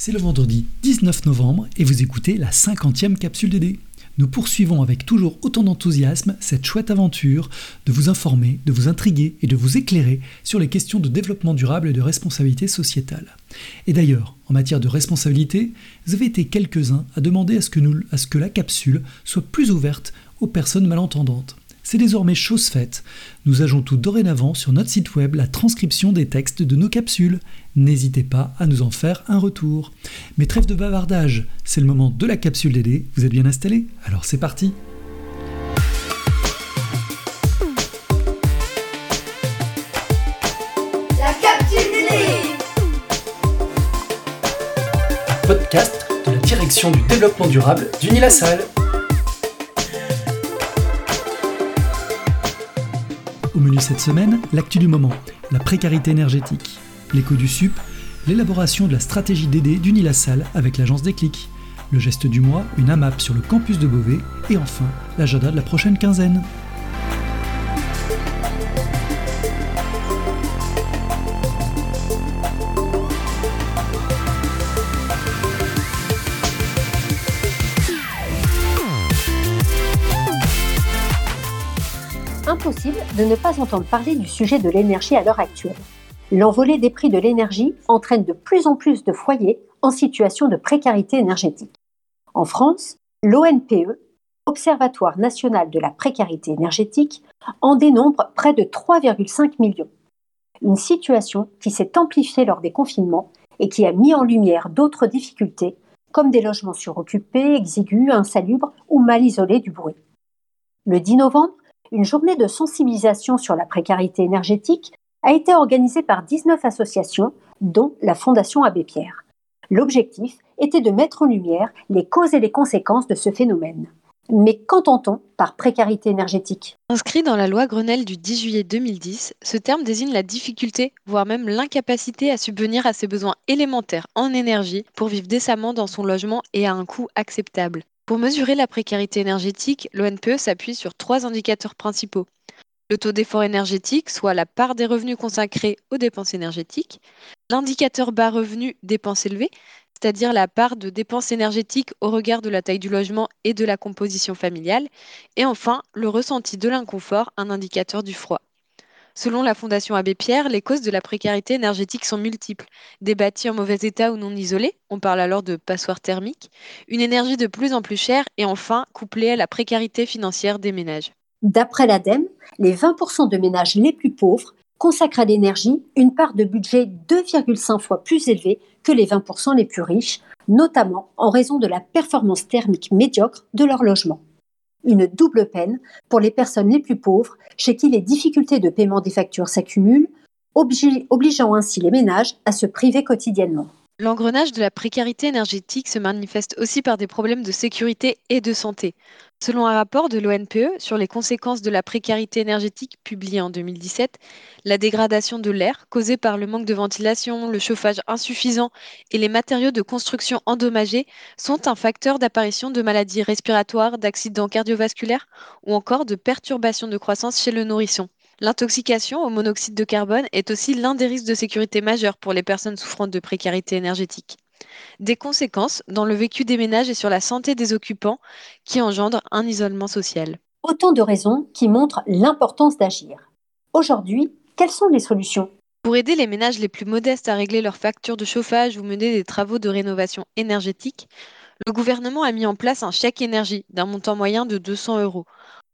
C'est le vendredi 19 novembre et vous écoutez la 50e capsule DD. Nous poursuivons avec toujours autant d'enthousiasme cette chouette aventure de vous informer, de vous intriguer et de vous éclairer sur les questions de développement durable et de responsabilité sociétale. Et d'ailleurs, en matière de responsabilité, vous avez été quelques-uns à demander à ce que, nous, à ce que la capsule soit plus ouverte aux personnes malentendantes. C'est désormais chose faite. Nous ajoutons dorénavant sur notre site web la transcription des textes de nos capsules. N'hésitez pas à nous en faire un retour. Mais trêve de bavardage, c'est le moment de la capsule DD. Vous êtes bien installés? Alors c'est parti La capsule DD Podcast de la direction du développement durable d'Unilassal. Au menu cette semaine, l'actu du moment, la précarité énergétique, l'écho du SUP, l'élaboration de la stratégie DD d'Unilassal avec l'agence Déclic, le geste du mois, une AMAP sur le campus de Beauvais, et enfin, l'agenda de la prochaine quinzaine. Impossible de ne pas entendre parler du sujet de l'énergie à l'heure actuelle. L'envolée des prix de l'énergie entraîne de plus en plus de foyers en situation de précarité énergétique. En France, l'ONPE, Observatoire national de la précarité énergétique, en dénombre près de 3,5 millions. Une situation qui s'est amplifiée lors des confinements et qui a mis en lumière d'autres difficultés, comme des logements suroccupés, exigus, insalubres ou mal isolés du bruit. Le 10 novembre, une journée de sensibilisation sur la précarité énergétique a été organisée par 19 associations, dont la Fondation Abbé Pierre. L'objectif était de mettre en lumière les causes et les conséquences de ce phénomène. Mais qu'entend-on par précarité énergétique? Inscrit dans la loi Grenelle du 10 juillet 2010, ce terme désigne la difficulté, voire même l'incapacité à subvenir à ses besoins élémentaires en énergie pour vivre décemment dans son logement et à un coût acceptable. Pour mesurer la précarité énergétique, l'ONPE s'appuie sur trois indicateurs principaux. Le taux d'effort énergétique, soit la part des revenus consacrés aux dépenses énergétiques, l'indicateur bas revenu dépenses élevées, c'est-à-dire la part de dépenses énergétiques au regard de la taille du logement et de la composition familiale, et enfin le ressenti de l'inconfort, un indicateur du froid. Selon la Fondation Abbé Pierre, les causes de la précarité énergétique sont multiples. Des bâtis en mauvais état ou non isolés, on parle alors de passoires thermiques, une énergie de plus en plus chère et enfin couplée à la précarité financière des ménages. D'après l'ADEME, les 20% de ménages les plus pauvres consacrent à l'énergie une part de budget 2,5 fois plus élevée que les 20% les plus riches, notamment en raison de la performance thermique médiocre de leur logement. Une double peine pour les personnes les plus pauvres, chez qui les difficultés de paiement des factures s'accumulent, obligeant ainsi les ménages à se priver quotidiennement. L'engrenage de la précarité énergétique se manifeste aussi par des problèmes de sécurité et de santé. Selon un rapport de l'ONPE sur les conséquences de la précarité énergétique publié en 2017, la dégradation de l'air causée par le manque de ventilation, le chauffage insuffisant et les matériaux de construction endommagés sont un facteur d'apparition de maladies respiratoires, d'accidents cardiovasculaires ou encore de perturbations de croissance chez le nourrisson. L'intoxication au monoxyde de carbone est aussi l'un des risques de sécurité majeurs pour les personnes souffrant de précarité énergétique. Des conséquences dans le vécu des ménages et sur la santé des occupants qui engendrent un isolement social. Autant de raisons qui montrent l'importance d'agir. Aujourd'hui, quelles sont les solutions? Pour aider les ménages les plus modestes à régler leurs factures de chauffage ou mener des travaux de rénovation énergétique, le gouvernement a mis en place un chèque énergie d'un montant moyen de 200 euros.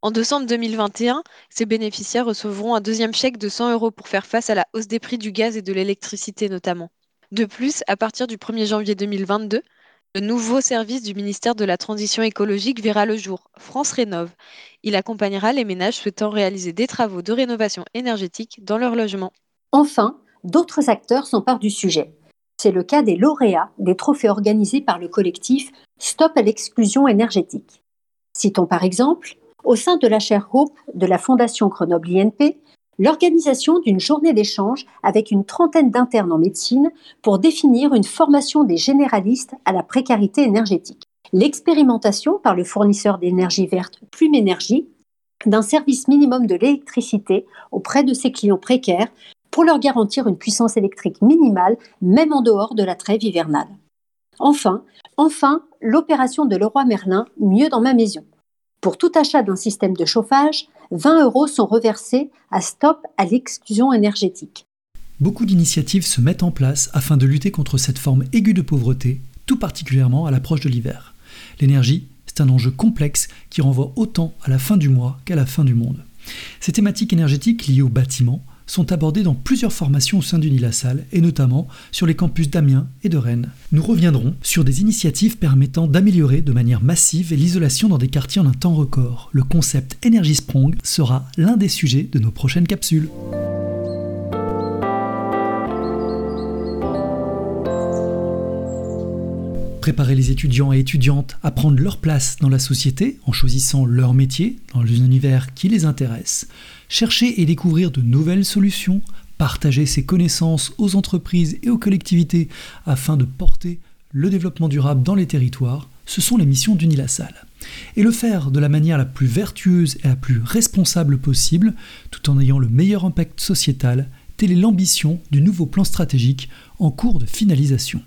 En décembre 2021, ces bénéficiaires recevront un deuxième chèque de 100 euros pour faire face à la hausse des prix du gaz et de l'électricité notamment. De plus, à partir du 1er janvier 2022, le nouveau service du ministère de la Transition écologique verra le jour, France Rénove. Il accompagnera les ménages souhaitant réaliser des travaux de rénovation énergétique dans leur logement. Enfin, d'autres acteurs s'emparent du sujet. C'est le cas des lauréats des trophées organisés par le collectif Stop à l'exclusion énergétique. Citons par exemple au sein de la chaire Hope de la Fondation Grenoble INP, l'organisation d'une journée d'échange avec une trentaine d'internes en médecine pour définir une formation des généralistes à la précarité énergétique. L'expérimentation par le fournisseur d'énergie verte Plume Énergie d'un service minimum de l'électricité auprès de ses clients précaires pour leur garantir une puissance électrique minimale, même en dehors de la trêve hivernale. Enfin, enfin, l'opération de Leroy Merlin, mieux dans ma maison. Pour tout achat d'un système de chauffage, 20 euros sont reversés à Stop à l'exclusion énergétique. Beaucoup d'initiatives se mettent en place afin de lutter contre cette forme aiguë de pauvreté, tout particulièrement à l'approche de l'hiver. L'énergie, c'est un enjeu complexe qui renvoie autant à la fin du mois qu'à la fin du monde. Ces thématiques énergétiques liées au bâtiment sont abordées dans plusieurs formations au sein d'Unilassal et notamment sur les campus d'Amiens et de Rennes. Nous reviendrons sur des initiatives permettant d'améliorer de manière massive l'isolation dans des quartiers en un temps record. Le concept Energy Sprong sera l'un des sujets de nos prochaines capsules. Préparer les étudiants et étudiantes à prendre leur place dans la société en choisissant leur métier dans un univers qui les intéresse, chercher et découvrir de nouvelles solutions, partager ses connaissances aux entreprises et aux collectivités afin de porter le développement durable dans les territoires, ce sont les missions d'Unilassal. Et le faire de la manière la plus vertueuse et la plus responsable possible, tout en ayant le meilleur impact sociétal, telle est l'ambition du nouveau plan stratégique en cours de finalisation.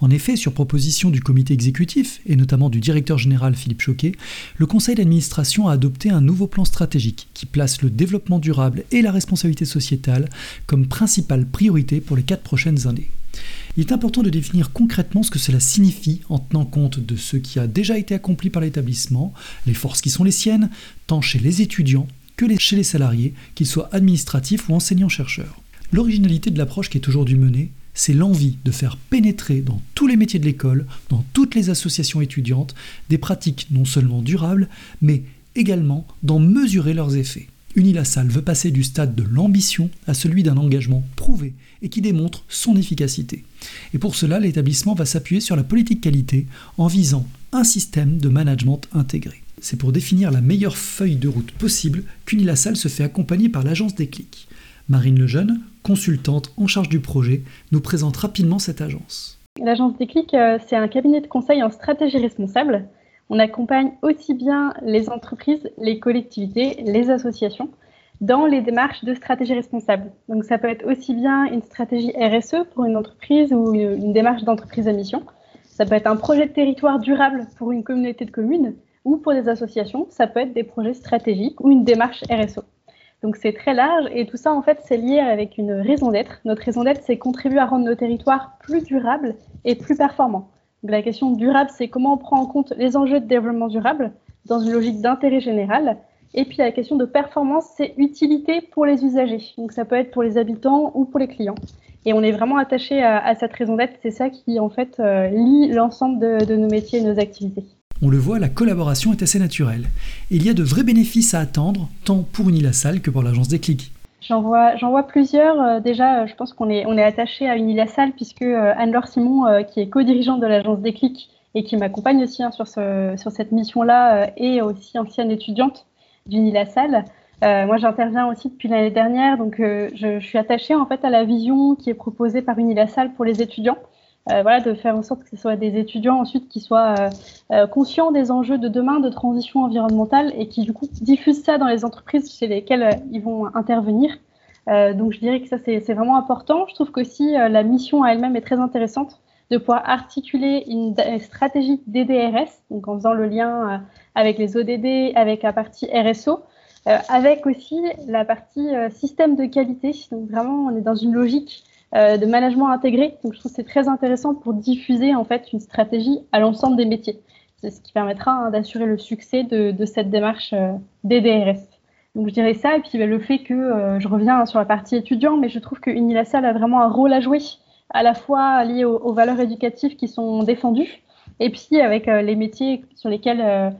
En effet, sur proposition du comité exécutif, et notamment du directeur général Philippe Choquet, le conseil d'administration a adopté un nouveau plan stratégique qui place le développement durable et la responsabilité sociétale comme principale priorité pour les quatre prochaines années. Il est important de définir concrètement ce que cela signifie en tenant compte de ce qui a déjà été accompli par l'établissement, les forces qui sont les siennes, tant chez les étudiants que chez les salariés, qu'ils soient administratifs ou enseignants-chercheurs. L'originalité de l'approche qui est aujourd'hui menée c'est l'envie de faire pénétrer dans tous les métiers de l'école, dans toutes les associations étudiantes, des pratiques non seulement durables, mais également d'en mesurer leurs effets. Unilassal veut passer du stade de l'ambition à celui d'un engagement prouvé et qui démontre son efficacité. Et pour cela, l'établissement va s'appuyer sur la politique qualité en visant un système de management intégré. C'est pour définir la meilleure feuille de route possible qu'Unilassal se fait accompagner par l'agence Déclic. Marine Lejeune, consultante en charge du projet, nous présente rapidement cette agence. L'agence Déclic, euh, c'est un cabinet de conseil en stratégie responsable. On accompagne aussi bien les entreprises, les collectivités, les associations dans les démarches de stratégie responsable. Donc ça peut être aussi bien une stratégie RSE pour une entreprise ou une démarche d'entreprise à mission. Ça peut être un projet de territoire durable pour une communauté de communes ou pour des associations. Ça peut être des projets stratégiques ou une démarche RSE. Donc c'est très large et tout ça en fait c'est lié avec une raison d'être. Notre raison d'être c'est contribuer à rendre nos territoires plus durables et plus performants. Donc, la question durable c'est comment on prend en compte les enjeux de développement durable dans une logique d'intérêt général. Et puis la question de performance c'est utilité pour les usagers. Donc ça peut être pour les habitants ou pour les clients. Et on est vraiment attaché à, cette raison d'être. C'est ça qui en fait euh, lie l'ensemble de nos métiers et nos activités. On le voit, la collaboration est assez naturelle. Et il y a de vrais bénéfices à attendre, tant pour Unilassal que pour l'agence. J'en vois, j'en vois plusieurs. Euh, déjà, euh, je pense qu'on est, attaché à Unilassal puisque euh, Anne-Laure Simon, qui est co-dirigeante de l'agence Déclic et qui m'accompagne aussi hein, sur, ce, sur cette mission-là, est aussi ancienne étudiante d'Unilassal. moi, j'interviens aussi depuis l'année dernière, donc je, je, suis attachée en fait à la vision qui est proposée par Unilassal pour les étudiants. Euh, voilà, de faire en sorte que ce soit des étudiants ensuite qui soient euh, euh, conscients des enjeux de demain de transition environnementale et qui du coup diffusent ça dans les entreprises chez lesquelles ils vont intervenir. donc je dirais que ça c'est vraiment important. Je trouve qu'aussi la mission à elle-même est très intéressante de pouvoir articuler une stratégie DDRS, donc en faisant le lien avec les ODD, avec la partie RSO, avec aussi la partie système de qualité. Donc vraiment, on est dans une logique euh, de management intégré. Donc, je trouve que c'est très intéressant pour diffuser en fait une stratégie à l'ensemble des métiers. C'est ce qui permettra hein, d'assurer le succès de, cette démarche euh, des. Donc, je dirais ça. Et puis, bah, le fait que euh, je reviens sur la partie étudiant, mais je trouve que Unilassal a vraiment un rôle à jouer, à la fois lié aux, valeurs éducatives qui sont défendues, et puis avec les métiers sur lesquels euh,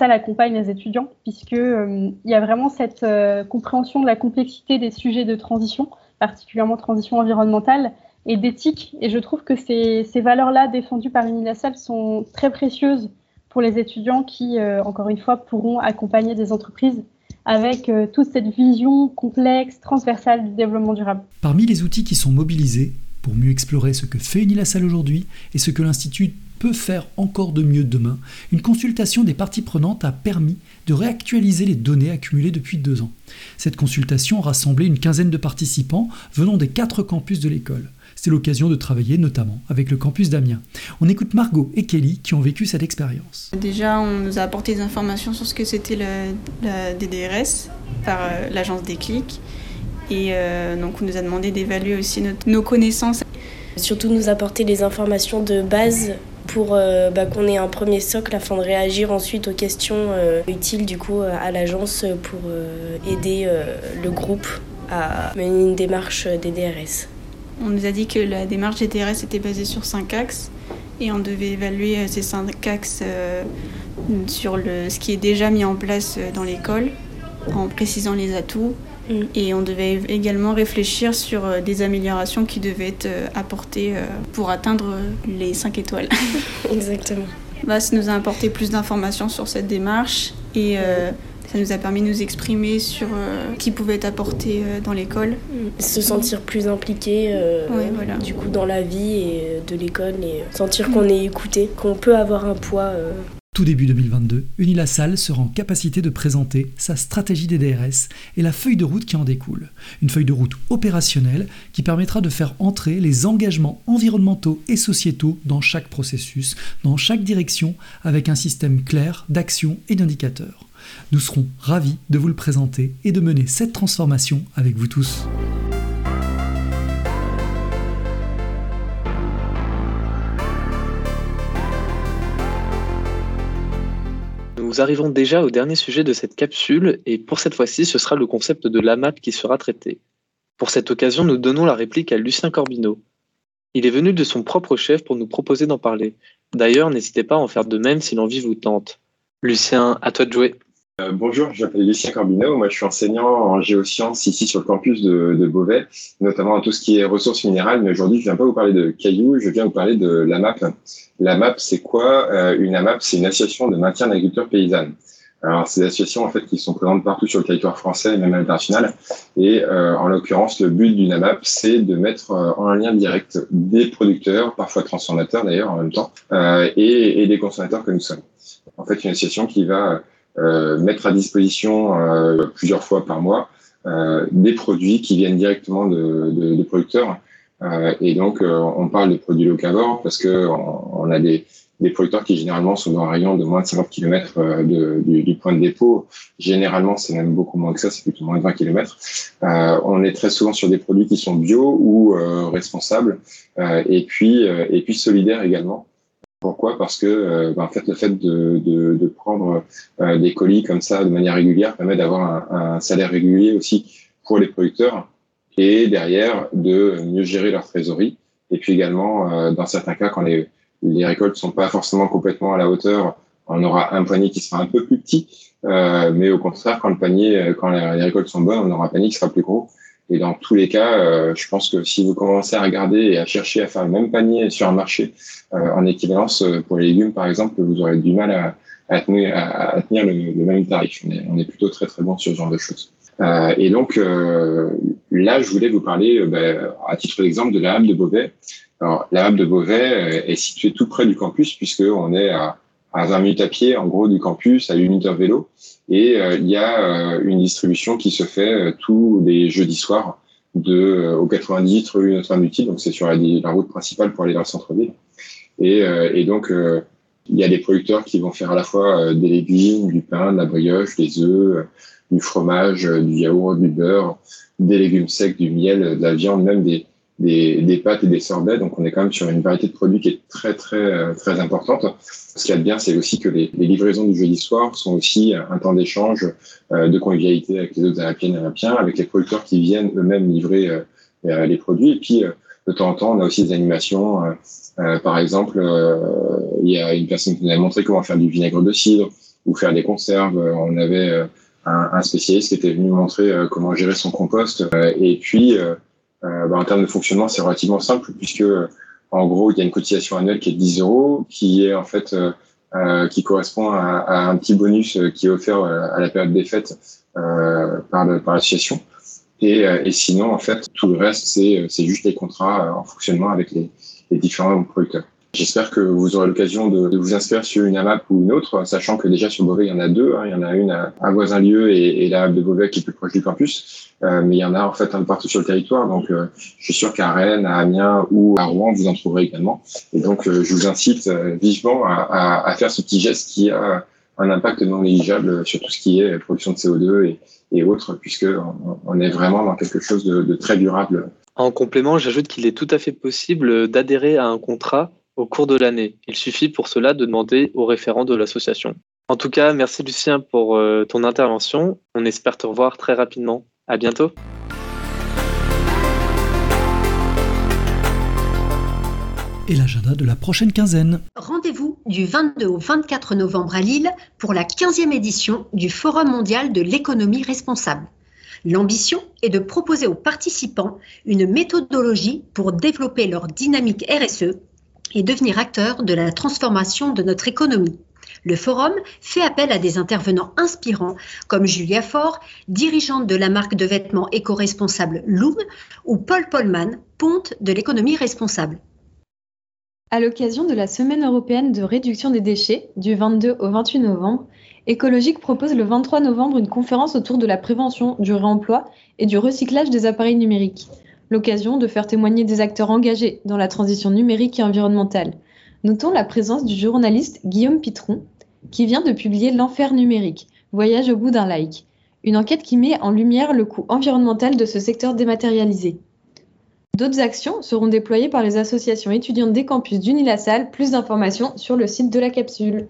accompagne les étudiants, puisque il y a vraiment cette compréhension de la complexité des sujets de transition particulièrement transition environnementale et d'éthique. Et je trouve que ces, ces valeurs-là défendues par Unilassal sont très précieuses pour les étudiants qui, euh, encore une fois, pourront accompagner des entreprises avec euh, toute cette vision complexe, transversale du développement durable. Parmi les outils qui sont mobilisés pour mieux explorer ce que fait Unilassal aujourd'hui et ce que l'Institut peut faire encore de mieux demain, une consultation des parties prenantes a permis de réactualiser les données accumulées depuis deux ans. Cette consultation a rassemblé une quinzaine de participants venant des quatre campus de l'école. C'était l'occasion de travailler notamment avec le campus d'Amiens. On écoute Margot et Kelly qui ont vécu cette expérience. Déjà, on nous a apporté des informations sur ce que c'était la DDRS par euh, l'agence Déclic. Et euh, donc, on nous a demandé d'évaluer aussi nos connaissances. Surtout nous apporter des informations de base pour euh, bah, qu'on ait un premier socle afin de réagir ensuite aux questions utiles du coup à l'agence pour aider le groupe à mener une démarche des DRS. On nous a dit que la démarche des DRS était basée sur cinq axes et on devait évaluer ces cinq axes sur le, ce qui est déjà mis en place dans l'école en précisant les atouts. Mm. Et on devait également réfléchir sur euh, des améliorations qui devaient être euh, apportées euh, pour atteindre les 5 étoiles. Exactement. Bah, ça nous a apporté plus d'informations sur cette démarche et ça nous a permis de nous exprimer sur ce qui pouvait être apporté dans l'école. Mm. Se sentir plus impliqué voilà. du coup dans la vie et de l'école et sentir qu'on est écouté, qu'on peut avoir un poids tout début 2022, Unilassal sera en capacité de présenter sa stratégie des DRS et la feuille de route qui en découle. Une feuille de route opérationnelle qui permettra de faire entrer les engagements environnementaux et sociétaux dans chaque processus, dans chaque direction, avec un système clair d'action et d'indicateurs. Nous serons ravis de vous le présenter et de mener cette transformation avec vous tous. Nous arrivons déjà au dernier sujet de cette capsule et pour cette fois-ci, ce sera le concept de l'AMAP qui sera traité. Pour cette occasion, nous donnons la réplique à Lucien Corbineau. Il est venu de son propre chef pour nous proposer d'en parler. D'ailleurs, n'hésitez pas à en faire de même si l'envie vous tente. Lucien, à toi de jouer. Euh, bonjour, je m'appelle Lucien Corbineau. Moi, je suis enseignant en géosciences ici sur le campus de, Beauvais, notamment en tout ce qui est ressources minérales. Mais aujourd'hui, je viens pas vous parler de cailloux, je viens vous parler de l'AMAP. L'AMAP, c'est quoi? Euh, Une AMAP, c'est une association de maintien d'agriculture paysanne. Alors, c'est des associations en fait qui sont présentes partout sur le territoire français et même à l'international. Et euh, en l'occurrence, le but d'une AMAP, c'est de mettre en lien direct des producteurs, parfois transformateurs d'ailleurs en même temps, et, et des consommateurs que nous sommes. En fait, une association qui va euh, mettre à disposition euh, plusieurs fois par mois euh, des produits qui viennent directement de, de, de producteurs. et donc, on parle de produits locavores parce que on, a des, des producteurs qui généralement sont dans un rayon de moins de 50 km de, du, du, point de dépôt. Généralement, c'est même beaucoup moins que ça, c'est plutôt moins de 20 km. Euh, on est très souvent sur des produits qui sont bio ou euh, responsables euh, et puis et puis solidaires également. Pourquoi? Parce que euh, bah, en fait, le fait de, de, de prendre euh, des colis comme ça de manière régulière permet d'avoir un, un, salaire régulier aussi pour les producteurs et derrière de mieux gérer leur trésorerie. Et puis également, euh, dans certains cas, quand les, les récoltes sont pas forcément complètement à la hauteur, on aura un panier qui sera un peu plus petit. mais au contraire, quand le panier, quand les récoltes sont bonnes, on aura un panier qui sera plus gros. Et dans tous les cas, euh, je pense que si vous commencez à regarder et à chercher à faire le même panier sur un marché euh, en équivalence euh, pour les légumes, par exemple, vous aurez du mal à, à tenir, à, tenir le, même tarif. On est, on est, plutôt très très bon sur ce genre de choses. Euh, et donc là, je voulais vous parler, ben, à titre d'exemple, de la Halle de Beauvais. Alors, la Halle de Beauvais est située tout près du campus puisque on est à à 20 minutes à pied, en gros, du campus, à 8 minutes à vélo. Et euh, il y a euh, une distribution qui se fait euh, tous les jeudis soirs de, au 98 rue Notre-Dame-du-Tilly. Donc, c'est sur la, la, route principale pour aller dans le centre-ville. Et, et, donc, il y a des producteurs qui vont faire à la fois des légumes, du pain, de la brioche, des œufs, du fromage, du yaourt, du beurre, des légumes secs, du miel, de la viande, même des, des, des, pâtes et des sorbets. Donc, on est quand même sur une variété de produits qui est très, très, très importante. Ce qui est bien, c'est aussi que les, les, livraisons du jeudi soir sont aussi un temps d'échange, euh, de convivialité avec les autres Arapiennes et Arapiens, avec les producteurs qui viennent eux-mêmes livrer euh, euh, les produits. Et puis, de temps en temps, on a aussi des animations. par exemple, il y a une personne qui nous a montré comment faire du vinaigre de cidre ou faire des conserves. On avait un, un, spécialiste qui était venu montrer comment gérer son compost. et puis, bah, en termes de fonctionnement, c'est relativement simple puisque en gros, il y a une cotisation annuelle qui est de 10 euros, qui est en fait euh, euh qui correspond à, à, un petit bonus euh, qui est offert euh, à la période des fêtes euh, par, l'association. Et, et, sinon, en fait, tout le reste, c'est, c'est juste les contrats en fonctionnement avec les, les différents producteurs. J'espère que vous aurez l'occasion de, vous inscrire sur une AMAP ou une autre, sachant que déjà sur Beauvais, il y en a deux. Hein. Il y en a une à, Voisin-Lieu et, et, la AMAP de Beauvais qui est plus proche du campus. Euh, mais il y en a en fait un partout sur le territoire. Donc, euh, je suis sûr qu'à Rennes, à Amiens ou à Rouen, vous en trouverez également. Et donc, euh, je vous incite vivement à, à, à, faire ce petit geste qui a un impact non négligeable sur tout ce qui est production de CO2 et, et autres, puisque on, est vraiment dans quelque chose de, de très durable. En complément, j'ajoute qu'il est tout à fait possible d'adhérer à un contrat au cours de l'année. Il suffit pour cela de demander au référent de l'association. En tout cas, merci Lucien pour euh, ton intervention. On espère te revoir très rapidement. À bientôt. Et l'agenda de la prochaine quinzaine. Rendez-vous du 22 au 24 novembre à Lille pour la 15e édition du Forum mondial de l'économie responsable. L'ambition est de proposer aux participants une méthodologie pour développer leur dynamique RSE et devenir acteurs de la transformation de notre économie. Le forum fait appel à des intervenants inspirants comme Julia Faure, dirigeante de la marque de vêtements éco-responsable Loom, ou Paul Polman, ponte de l'économie responsable. À l'occasion de la Semaine européenne de réduction des déchets du 22 au 28 novembre, Écologique propose le 23 novembre une conférence autour de la prévention, du réemploi et du recyclage des appareils numériques. L'occasion de faire témoigner des acteurs engagés dans la transition numérique et environnementale. Notons la présence du journaliste Guillaume Pitron, qui vient de publier L'enfer numérique, Voyage au bout d'un like, une enquête qui met en lumière le coût environnemental de ce secteur dématérialisé. D'autres actions seront déployées par les associations étudiantes des campus d'Unilassal. Plus d'informations sur le site de la capsule.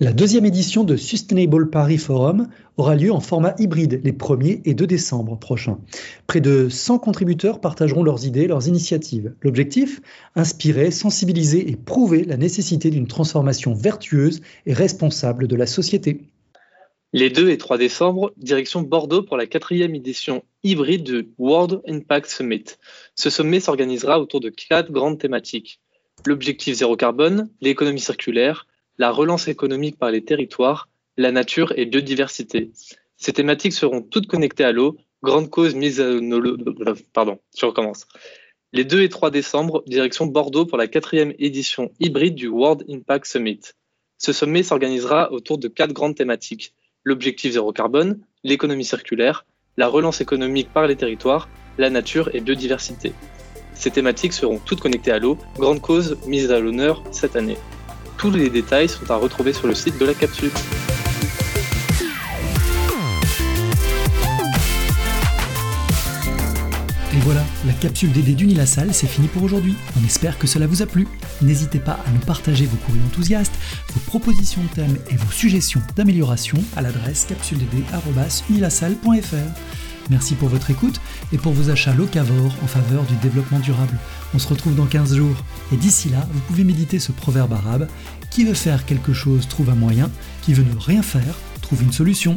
La deuxième édition de Sustainable Paris Forum aura lieu en format hybride les 1er et 2 décembre prochains. Près de 100 contributeurs partageront leurs idées, leurs initiatives. L'objectif Inspirer, sensibiliser et prouver la nécessité d'une transformation vertueuse et responsable de la société. Les 2 et 3 décembre, direction Bordeaux pour la quatrième édition hybride du World Impact Summit. Ce sommet s'organisera autour de quatre grandes thématiques. L'objectif zéro carbone, l'économie circulaire, la relance économique par les territoires, la nature et biodiversité. Ces thématiques seront toutes connectées à l'eau, grande cause mise à Pardon, je recommence. Les 2 et 3 décembre, direction Bordeaux pour la quatrième édition hybride du World Impact Summit. Ce sommet s'organisera autour de quatre grandes thématiques. L'objectif zéro carbone, l'économie circulaire, la relance économique par les territoires, la nature et biodiversité. Ces thématiques seront toutes connectées à l'eau, grande cause mise à l'honneur cette année. Tous les détails sont à retrouver sur le site de la capsule. Et voilà, la capsule DD d'Unilassal, c'est fini pour aujourd'hui. On espère que cela vous a plu. N'hésitez pas à nous partager vos courriers enthousiastes, vos propositions de thèmes et vos suggestions d'amélioration à l'adresse capsuledD.unilassal.fr. Merci pour votre écoute et pour vos achats locavores en faveur du développement durable. On se retrouve dans 15 jours et d'ici là, vous pouvez méditer ce proverbe arabe qui veut faire quelque chose trouve un moyen, qui veut ne rien faire trouve une solution.